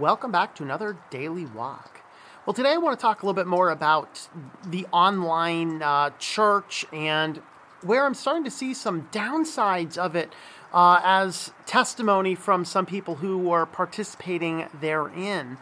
Welcome back to another daily walk. Well, today I want to talk a little bit more about the online uh, church and where I'm starting to see some downsides of it uh, as testimony from some people who are participating therein.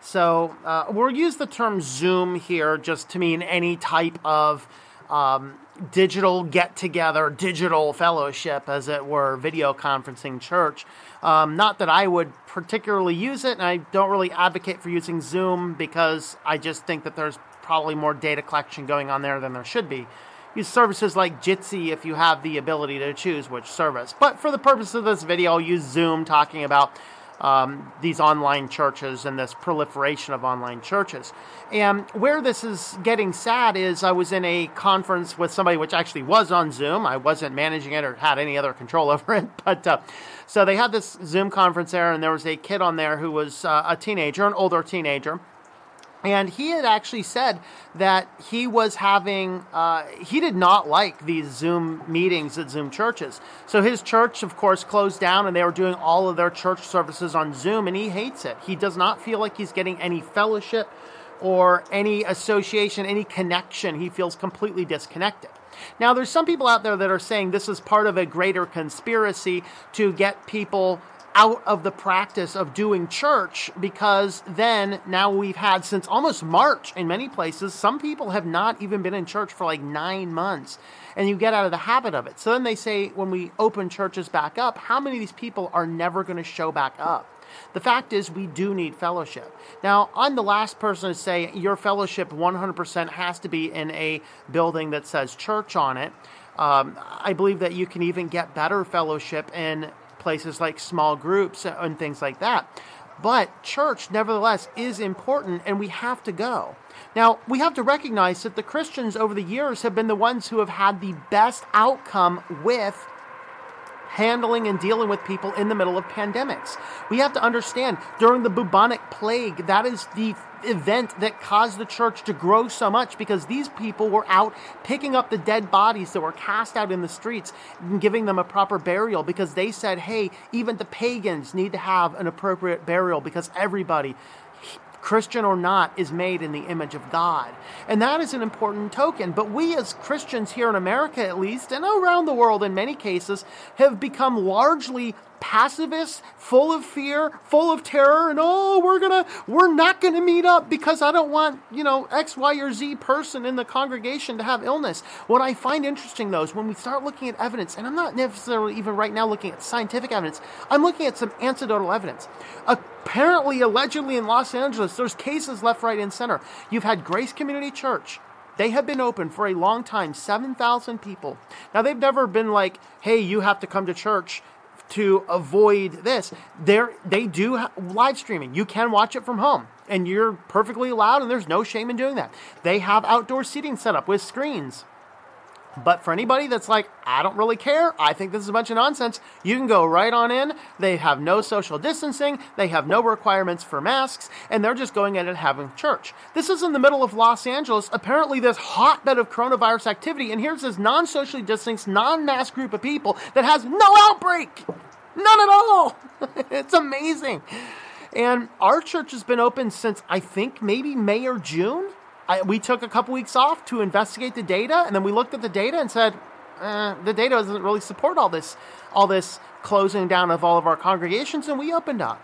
So uh, we'll use the term Zoom here just to mean any type of um, digital get together, digital fellowship, as it were, video conferencing church. Um, not that I would particularly use it, and I don't really advocate for using Zoom because I just think that there's probably more data collection going on there than there should be. Use services like Jitsi if you have the ability to choose which service. But for the purpose of this video, I'll use Zoom talking about um, these online churches and this proliferation of online churches. And where this is getting sad is I was in a conference with somebody which actually was on Zoom. I wasn't managing it or had any other control over it. But uh, so they had this Zoom conference there, and there was a kid on there who was uh, a teenager, an older teenager and he had actually said that he was having, uh, he did not like these Zoom meetings at Zoom churches. So his church, of course, closed down and they were doing all of their church services on Zoom and he hates it. He does not feel like he's getting any fellowship or any association, any connection. He feels completely disconnected. Now, there's some people out there that are saying this is part of a greater conspiracy to get people out of the practice of doing church because then now we've had since almost March in many places, some people have not even been in church for like nine months. And you get out of the habit of it. So then they say when we open churches back up, how many of these people are never going to show back up? The fact is, we do need fellowship. Now, I'm the last person to say your fellowship 100% has to be in a building that says church on it. Um, I believe that you can even get better fellowship in places like small groups and things like that. But church, nevertheless, is important and we have to go. Now, we have to recognize that the Christians over the years have been the ones who have had the best outcome with handling and dealing with people in the middle of pandemics. We have to understand during the bubonic plague, that is the event that caused the church to grow so much because these people were out picking up the dead bodies that were cast out in the streets and giving them a proper burial because they said, hey, even the pagans need to have an appropriate burial because everybody Christian or not, is made in the image of God. And that is an important token. But we as Christians here in America, at least, and around the world in many cases, have become largely pacifist, full of fear, full of terror, and oh, we're gonna, we're not gonna meet up because I don't want, you know, X, Y, or Z person in the congregation to have illness. What I find interesting though is when we start looking at evidence, and I'm not necessarily even right now looking at scientific evidence, I'm looking at some anecdotal evidence. Apparently, allegedly in Los Angeles, there's cases left, right, and center. You've had Grace Community Church. They have been open for a long time, 7,000 people. Now, they've never been like, hey, you have to come to church to avoid this. They're, they do live streaming. You can watch it from home, and you're perfectly allowed, and there's no shame in doing that. They have outdoor seating set up with screens. But for anybody that's like, I don't really care, I think this is a bunch of nonsense, you can go right on in. They have no social distancing, they have no requirements for masks, and they're just going in and having church. This is in the middle of Los Angeles, apparently this hotbed of coronavirus activity, and here's this non socially distanced, non mass group of people that has no outbreak! None at all! it's amazing. And our church has been open since I think maybe May or June. I, we took a couple weeks off to investigate the data, and then we looked at the data and said, eh, the data doesn't really support all this, all this closing down of all of our congregations, and we opened up.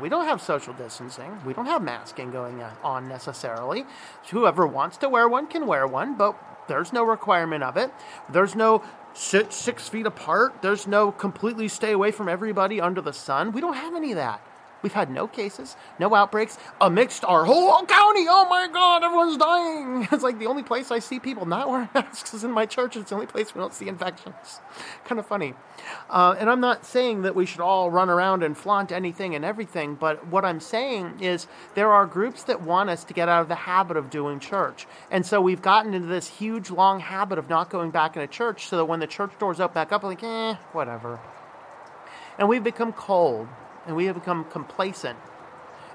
We don't have social distancing. We don't have masking going on necessarily. Whoever wants to wear one can wear one, but there's no requirement of it. There's no sit six feet apart. There's no completely stay away from everybody under the sun. We don't have any of that. We've had no cases, no outbreaks amidst our whole county. Oh my God, everyone's dying. It's like the only place I see people not wearing masks is in my church. It's the only place we don't see infections. kind of funny. Uh, and I'm not saying that we should all run around and flaunt anything and everything, but what I'm saying is there are groups that want us to get out of the habit of doing church. And so we've gotten into this huge, long habit of not going back into church so that when the church doors open back up, like, eh, whatever. And we've become cold and we have become complacent.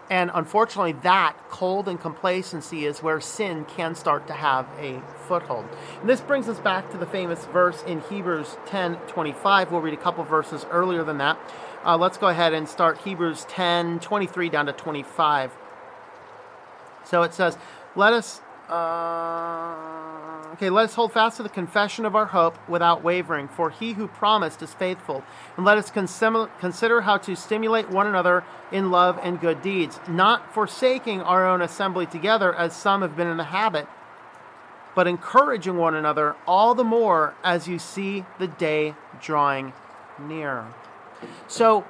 And unfortunately, that cold and complacency is where sin can start to have a foothold. And this brings us back to the famous verse in Hebrews 10 25. We'll read a couple verses earlier than that. Uh, let's go ahead and start Hebrews 10 23 down to 25. So it says, Let us. Uh, okay, let us hold fast to the confession of our hope without wavering, for he who promised is faithful. And let us consider how to stimulate one another in love and good deeds, not forsaking our own assembly together, as some have been in the habit, but encouraging one another all the more as you see the day drawing near. So,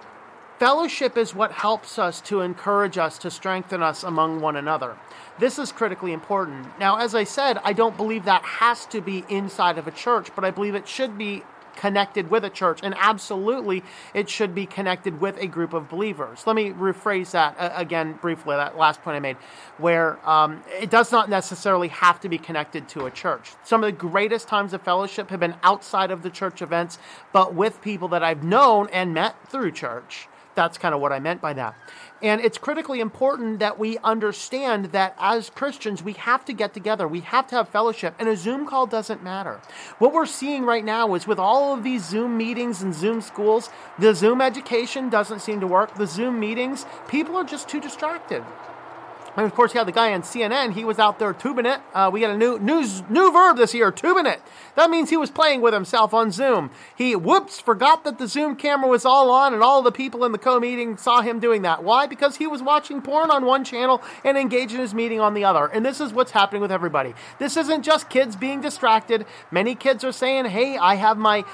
fellowship is what helps us to encourage us, to strengthen us among one another. This is critically important. Now, as I said, I don't believe that has to be inside of a church, but I believe it should be connected with a church, and absolutely it should be connected with a group of believers. Let me rephrase that uh, again briefly, that last point I made, where um, it does not necessarily have to be connected to a church. Some of the greatest times of fellowship have been outside of the church events, but with people that I've known and met through church. That's kind of what I meant by that. And it's critically important that we understand that as Christians, we have to get together. We have to have fellowship, and a Zoom call doesn't matter. What we're seeing right now is with all of these Zoom meetings and Zoom schools, the Zoom education doesn't seem to work. The Zoom meetings, people are just too distracted. And of course, you have the guy on CNN. He was out there tubing it. Uh, we got a new news new verb this year, tubing it. That means he was playing with himself on Zoom. He whoops forgot that the Zoom camera was all on, and all the people in the co-meeting saw him doing that. Why? Because he was watching porn on one channel and engaged in his meeting on the other. And this is what's happening with everybody. This isn't just kids being distracted. Many kids are saying, "Hey, I have my."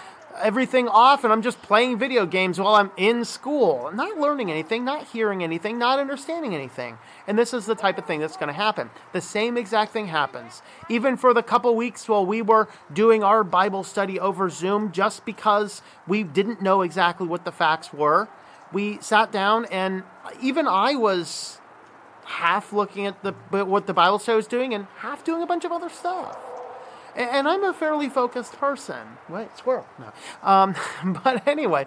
Everything off and I'm just playing video games while I'm in school. I'm not learning anything, not hearing anything, not understanding anything. And this is the type of thing that's going to happen. The same exact thing happens. Even for the couple weeks while we were doing our Bible study over Zoom, just because we didn't know exactly what the facts were, we sat down and even I was half looking at the what the Bible study was doing and half doing a bunch of other stuff and I'm a fairly focused person. Wait, squirrel. No. Um, but anyway,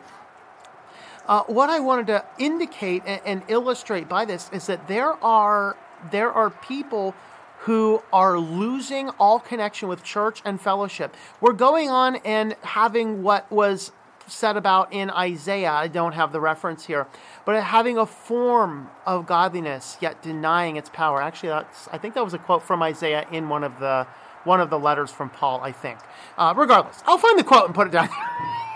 uh, what I wanted to indicate and, and, illustrate by this is that there are there are people who are losing all connection with church and fellowship. We're going on and having what was said about in Isaiah. I don't have the reference here, but having a form of godliness yet denying its power. Actually, that's I think that was a quote from Isaiah in one of the one of the letters from Paul, I think. Uh, regardless, I'll find the quote and put it down.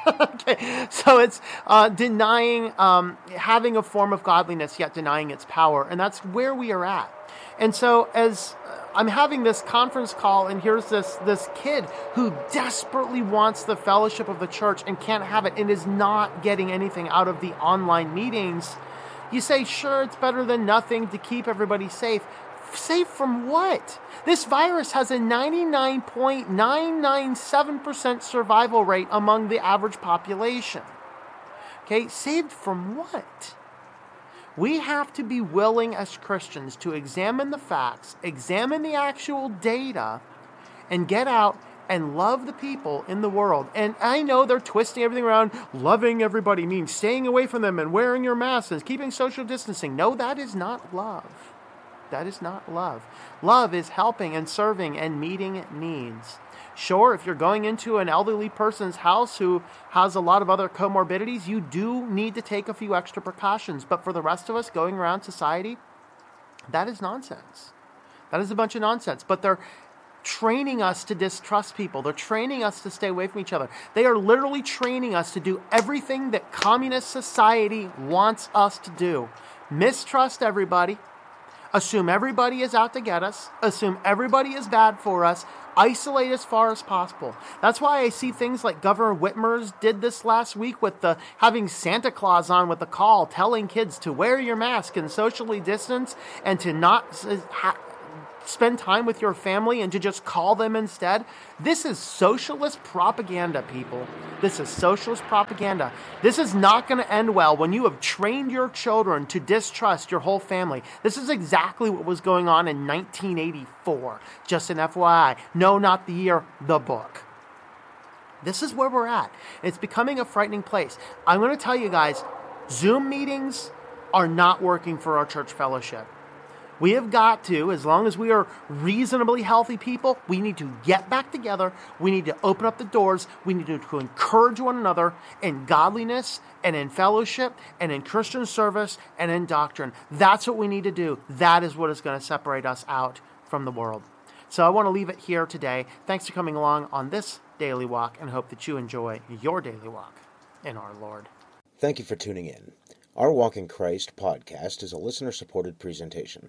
okay, so it's uh, denying, um, having a form of godliness, yet denying its power. And that's where we are at. And so, as uh, I'm having this conference call, and here's this, this kid who desperately wants the fellowship of the church and can't have it and is not getting anything out of the online meetings. You say, sure, it's better than nothing to keep everybody safe. Safe from what? This virus has a 99.997% survival rate among the average population. Okay, saved from what? We have to be willing as Christians to examine the facts, examine the actual data, and get out and love the people in the world. And I know they're twisting everything around. Loving everybody means staying away from them and wearing your masks and keeping social distancing. No, that is not love. That is not love. Love is helping and serving and meeting needs. Sure, if you're going into an elderly person's house who has a lot of other comorbidities, you do need to take a few extra precautions. But for the rest of us going around society, that is nonsense. That is a bunch of nonsense. But they're training us to distrust people. They're training us to stay away from each other. They are literally training us to do everything that communist society wants us to do mistrust everybody, assume everybody is out to get us, assume everybody is bad for us, isolate as far as possible. That's why I see things like Governor Whitmer's did this last week with the having Santa Claus on with the call telling kids to wear your mask and socially distance and to not ha- spend time with your family and to just call them instead. This is socialist propaganda, people. This is socialist propaganda. This is not going to end well when you have trained your children to distrust your whole family. This is exactly what was going on in 1984. Just an FYI. No, not the year, the book. This is where we're at. It's becoming a frightening place. I'm going to tell you guys Zoom meetings are not working for our church fellowship We have got to, as long as we are reasonably healthy people, we need to get back together. We need to open up the doors. We need to, to encourage one another in godliness and in fellowship and in Christian service and in doctrine. That's what we need to do. That is what is going to separate us out from the world. So I want to leave it here today. Thanks for coming along on this daily walk and hope that you enjoy your daily walk in our Lord. Thank you for tuning in. Our Walk in Christ podcast is a listener supported presentation.